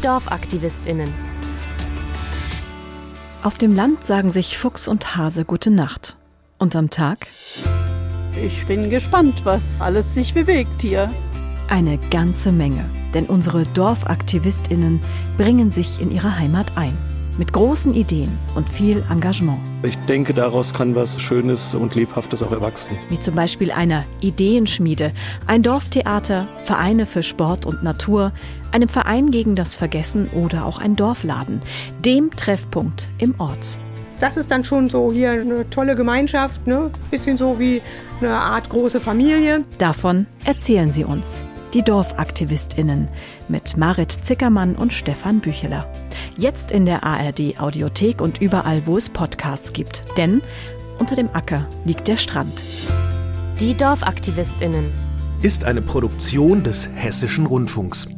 Dorfaktivistinnen. Auf dem Land sagen sich Fuchs und Hase gute Nacht. Und am Tag? Ich bin gespannt, was alles sich bewegt hier. Eine ganze Menge, denn unsere Dorfaktivistinnen bringen sich in ihre Heimat ein mit großen Ideen und viel Engagement. Ich denke, daraus kann was Schönes und Lebhaftes auch erwachsen. Wie zum Beispiel einer Ideenschmiede, ein Dorftheater, Vereine für Sport und Natur, einem Verein gegen das Vergessen oder auch ein Dorfladen, dem Treffpunkt im Ort. Das ist dann schon so hier eine tolle Gemeinschaft, ne? bisschen so wie eine Art große Familie. Davon erzählen sie uns die Dorfaktivistinnen mit Marit Zickermann und Stefan Bücheler. Jetzt in der ARD Audiothek und überall, wo es Podcasts gibt. Denn unter dem Acker liegt der Strand. Die Dorfaktivistinnen ist eine Produktion des Hessischen Rundfunks.